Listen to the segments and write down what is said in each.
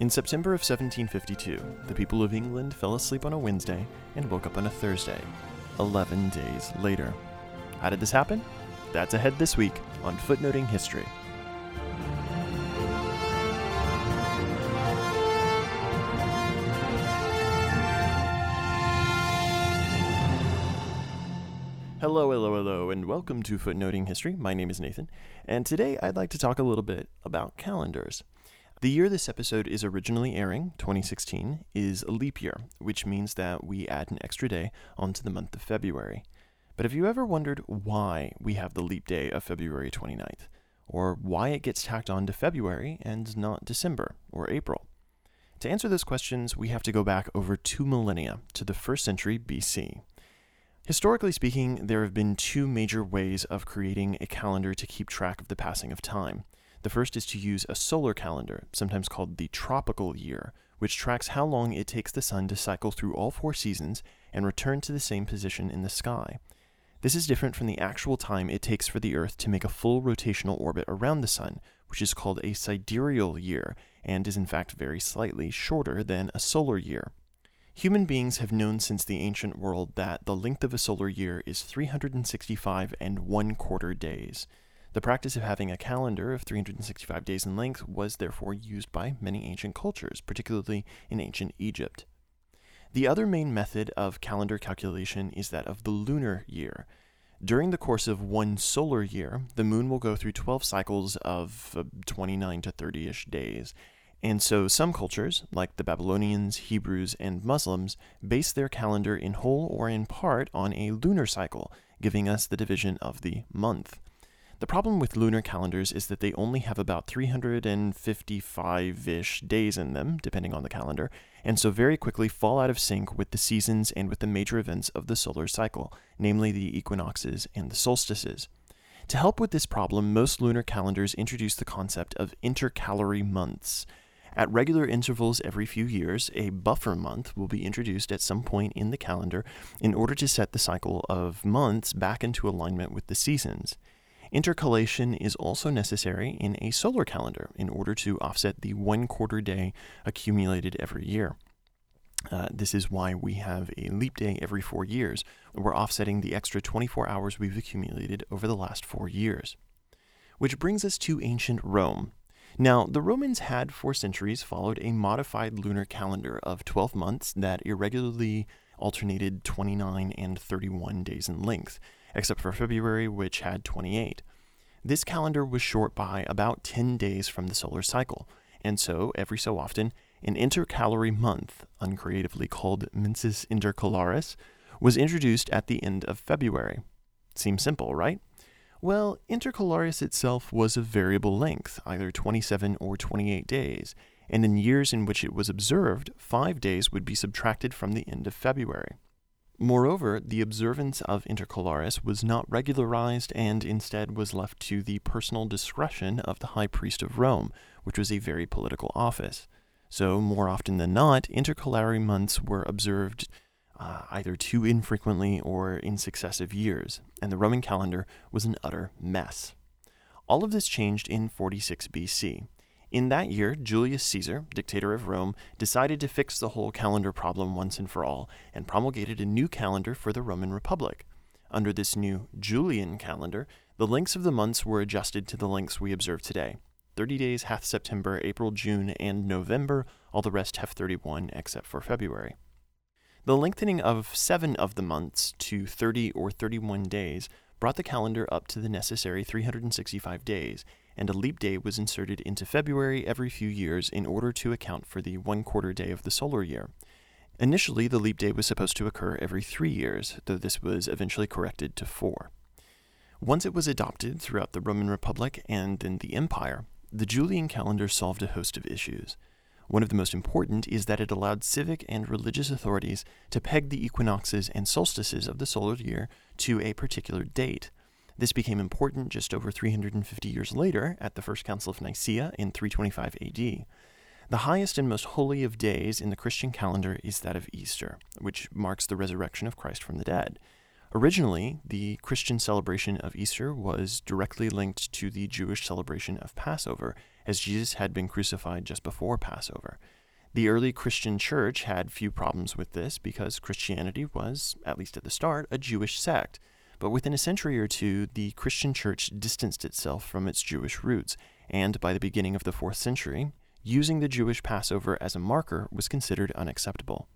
In September of 1752, the people of England fell asleep on a Wednesday and woke up on a Thursday, 11 days later. How did this happen? That's ahead this week on Footnoting History. Hello, hello, hello, and welcome to Footnoting History. My name is Nathan, and today I'd like to talk a little bit about calendars. The year this episode is originally airing, 2016, is a leap year, which means that we add an extra day onto the month of February. But have you ever wondered why we have the leap day of February 29th? Or why it gets tacked on to February and not December or April? To answer those questions, we have to go back over two millennia to the first century BC. Historically speaking, there have been two major ways of creating a calendar to keep track of the passing of time. The first is to use a solar calendar, sometimes called the tropical year, which tracks how long it takes the sun to cycle through all four seasons and return to the same position in the sky. This is different from the actual time it takes for the Earth to make a full rotational orbit around the sun, which is called a sidereal year and is in fact very slightly shorter than a solar year. Human beings have known since the ancient world that the length of a solar year is 365 and one quarter days. The practice of having a calendar of 365 days in length was therefore used by many ancient cultures, particularly in ancient Egypt. The other main method of calendar calculation is that of the lunar year. During the course of one solar year, the moon will go through 12 cycles of uh, 29 to 30 ish days. And so some cultures, like the Babylonians, Hebrews, and Muslims, base their calendar in whole or in part on a lunar cycle, giving us the division of the month. The problem with lunar calendars is that they only have about 355 ish days in them, depending on the calendar, and so very quickly fall out of sync with the seasons and with the major events of the solar cycle, namely the equinoxes and the solstices. To help with this problem, most lunar calendars introduce the concept of intercalary months. At regular intervals every few years, a buffer month will be introduced at some point in the calendar in order to set the cycle of months back into alignment with the seasons. Intercalation is also necessary in a solar calendar in order to offset the one quarter day accumulated every year. Uh, this is why we have a leap day every four years. We're offsetting the extra 24 hours we've accumulated over the last four years. Which brings us to ancient Rome. Now, the Romans had for centuries followed a modified lunar calendar of 12 months that irregularly alternated 29 and 31 days in length except for February, which had 28. This calendar was short by about 10 days from the solar cycle, and so, every so often, an intercalary month, uncreatively called mensis intercalaris, was introduced at the end of February. Seems simple, right? Well, intercalaris itself was of variable length, either 27 or 28 days, and in years in which it was observed, five days would be subtracted from the end of February. Moreover, the observance of intercalaris was not regularized and instead was left to the personal discretion of the high priest of Rome, which was a very political office. So, more often than not, intercalary months were observed uh, either too infrequently or in successive years, and the Roman calendar was an utter mess. All of this changed in 46 BC. In that year, Julius Caesar, dictator of Rome, decided to fix the whole calendar problem once and for all and promulgated a new calendar for the Roman Republic. Under this new Julian calendar, the lengths of the months were adjusted to the lengths we observe today. 30 days hath September, April, June, and November, all the rest have 31 except for February. The lengthening of seven of the months to 30 or 31 days brought the calendar up to the necessary 365 days, and a leap day was inserted into February every few years in order to account for the one quarter day of the solar year. Initially, the leap day was supposed to occur every three years, though this was eventually corrected to four. Once it was adopted throughout the Roman Republic and then the Empire, the Julian calendar solved a host of issues. One of the most important is that it allowed civic and religious authorities to peg the equinoxes and solstices of the solar year to a particular date, this became important just over 350 years later at the First Council of Nicaea in 325 AD. The highest and most holy of days in the Christian calendar is that of Easter, which marks the resurrection of Christ from the dead. Originally, the Christian celebration of Easter was directly linked to the Jewish celebration of Passover, as Jesus had been crucified just before Passover. The early Christian church had few problems with this because Christianity was, at least at the start, a Jewish sect. But within a century or two, the Christian church distanced itself from its Jewish roots, and by the beginning of the fourth century, using the Jewish Passover as a marker was considered unacceptable.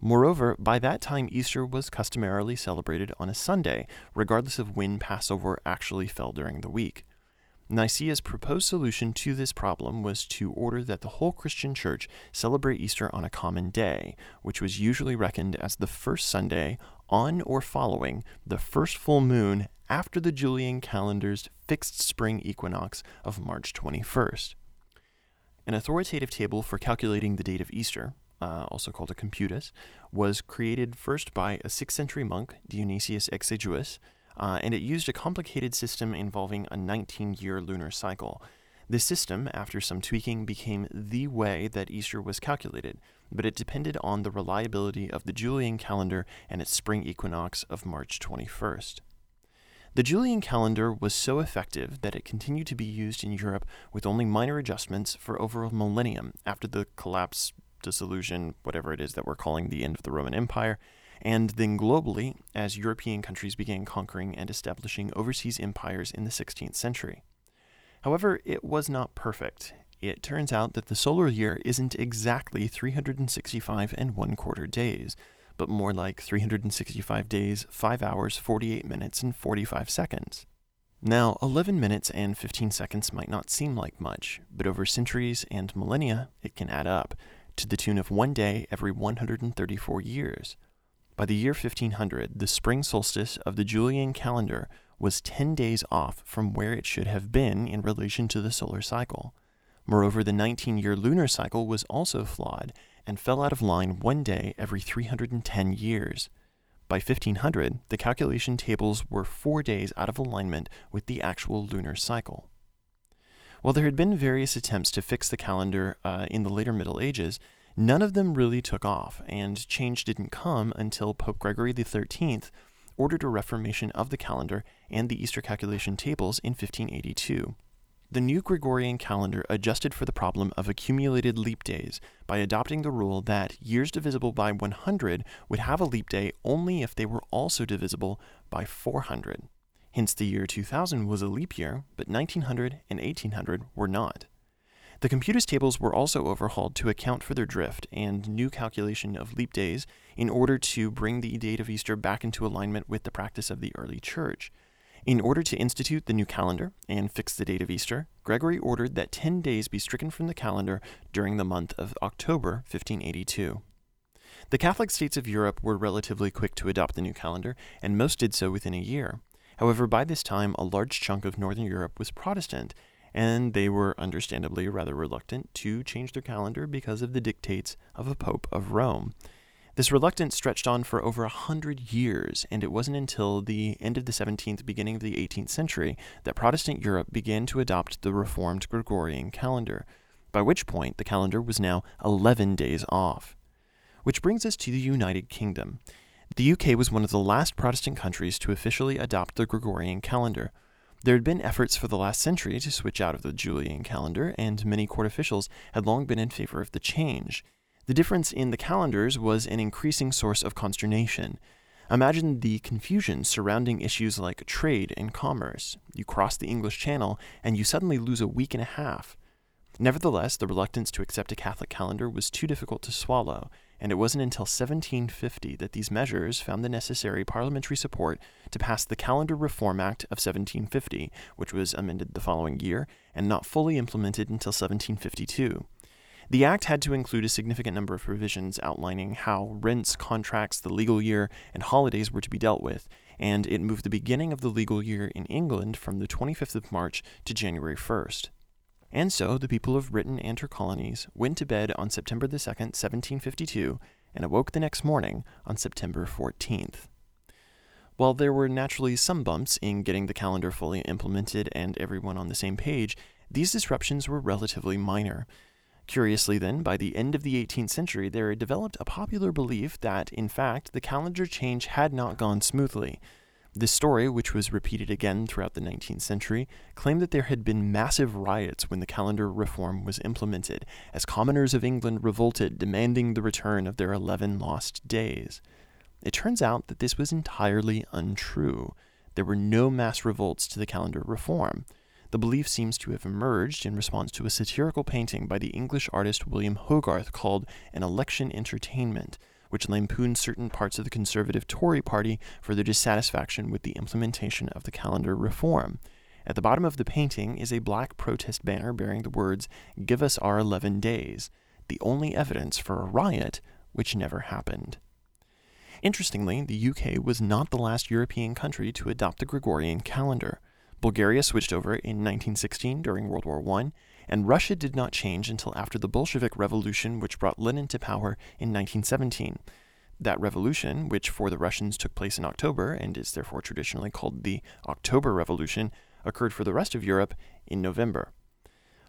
Moreover, by that time, Easter was customarily celebrated on a Sunday, regardless of when Passover actually fell during the week. Nicaea's proposed solution to this problem was to order that the whole Christian church celebrate Easter on a common day, which was usually reckoned as the first Sunday on or following the first full moon after the Julian calendar's fixed spring equinox of March 21st. An authoritative table for calculating the date of Easter, uh, also called a computus, was created first by a 6th century monk, Dionysius Exiguus, uh, and it used a complicated system involving a 19 year lunar cycle. This system, after some tweaking, became the way that Easter was calculated, but it depended on the reliability of the Julian calendar and its spring equinox of March 21st. The Julian calendar was so effective that it continued to be used in Europe with only minor adjustments for over a millennium after the collapse dissolution, whatever it is that we're calling the end of the Roman Empire, and then globally as European countries began conquering and establishing overseas empires in the 16th century. However, it was not perfect. It turns out that the solar year isn't exactly 365 and one quarter days, but more like 365 days, 5 hours, 48 minutes, and 45 seconds. Now, 11 minutes and 15 seconds might not seem like much, but over centuries and millennia, it can add up, to the tune of one day every 134 years. By the year 1500, the spring solstice of the Julian calendar was 10 days off from where it should have been in relation to the solar cycle. Moreover, the 19 year lunar cycle was also flawed and fell out of line one day every 310 years. By 1500, the calculation tables were four days out of alignment with the actual lunar cycle. While there had been various attempts to fix the calendar uh, in the later Middle Ages, none of them really took off, and change didn't come until Pope Gregory XIII ordered a reformation of the calendar and the Easter calculation tables in 1582. The new Gregorian calendar adjusted for the problem of accumulated leap days by adopting the rule that years divisible by 100 would have a leap day only if they were also divisible by 400. Hence, the year 2000 was a leap year, but 1900 and 1800 were not. The computus tables were also overhauled to account for their drift and new calculation of leap days in order to bring the date of Easter back into alignment with the practice of the early church. In order to institute the new calendar and fix the date of Easter, Gregory ordered that 10 days be stricken from the calendar during the month of October 1582. The Catholic states of Europe were relatively quick to adopt the new calendar, and most did so within a year. However, by this time, a large chunk of Northern Europe was Protestant, and they were understandably rather reluctant to change their calendar because of the dictates of a Pope of Rome. This reluctance stretched on for over a hundred years, and it wasn't until the end of the 17th, beginning of the 18th century that Protestant Europe began to adopt the Reformed Gregorian calendar, by which point the calendar was now 11 days off. Which brings us to the United Kingdom. The UK was one of the last Protestant countries to officially adopt the Gregorian calendar. There had been efforts for the last century to switch out of the Julian calendar, and many court officials had long been in favor of the change. The difference in the calendars was an increasing source of consternation. Imagine the confusion surrounding issues like trade and commerce. You cross the English Channel and you suddenly lose a week and a half. Nevertheless, the reluctance to accept a Catholic calendar was too difficult to swallow, and it wasn't until 1750 that these measures found the necessary parliamentary support to pass the Calendar Reform Act of 1750, which was amended the following year and not fully implemented until 1752. The Act had to include a significant number of provisions outlining how rents, contracts, the legal year, and holidays were to be dealt with, and it moved the beginning of the legal year in England from the 25th of March to January 1st. And so the people of Britain and her colonies went to bed on September the 2nd, 1752, and awoke the next morning on September 14th. While there were naturally some bumps in getting the calendar fully implemented and everyone on the same page, these disruptions were relatively minor. Curiously, then, by the end of the 18th century, there had developed a popular belief that, in fact, the calendar change had not gone smoothly. This story, which was repeated again throughout the 19th century, claimed that there had been massive riots when the calendar reform was implemented, as commoners of England revolted, demanding the return of their 11 lost days. It turns out that this was entirely untrue. There were no mass revolts to the calendar reform. The belief seems to have emerged in response to a satirical painting by the English artist William Hogarth called An Election Entertainment, which lampooned certain parts of the conservative Tory party for their dissatisfaction with the implementation of the calendar reform. At the bottom of the painting is a black protest banner bearing the words, Give us our 11 days, the only evidence for a riot which never happened. Interestingly, the UK was not the last European country to adopt the Gregorian calendar. Bulgaria switched over in 1916 during World War I, and Russia did not change until after the Bolshevik Revolution, which brought Lenin to power in 1917. That revolution, which for the Russians took place in October and is therefore traditionally called the October Revolution, occurred for the rest of Europe in November.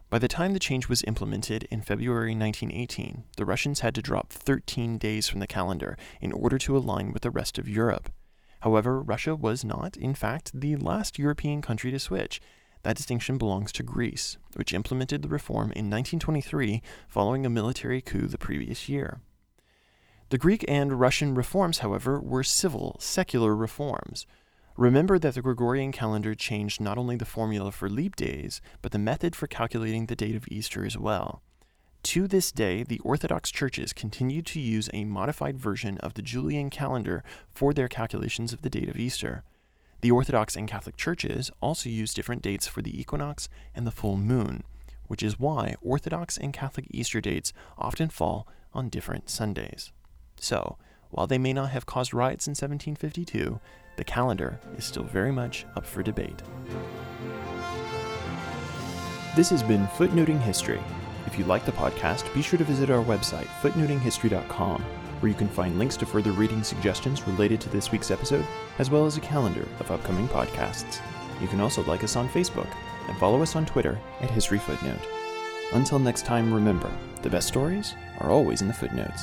By the time the change was implemented in February 1918, the Russians had to drop 13 days from the calendar in order to align with the rest of Europe. However, Russia was not, in fact, the last European country to switch. That distinction belongs to Greece, which implemented the reform in 1923 following a military coup the previous year. The Greek and Russian reforms, however, were civil, secular reforms. Remember that the Gregorian calendar changed not only the formula for leap days, but the method for calculating the date of Easter as well. To this day, the Orthodox churches continue to use a modified version of the Julian calendar for their calculations of the date of Easter. The Orthodox and Catholic churches also use different dates for the equinox and the full moon, which is why Orthodox and Catholic Easter dates often fall on different Sundays. So, while they may not have caused riots in 1752, the calendar is still very much up for debate. This has been Footnoting History if you like the podcast, be sure to visit our website, footnotinghistory.com, where you can find links to further reading suggestions related to this week's episode, as well as a calendar of upcoming podcasts. You can also like us on Facebook and follow us on Twitter at History Footnote. Until next time, remember the best stories are always in the footnotes.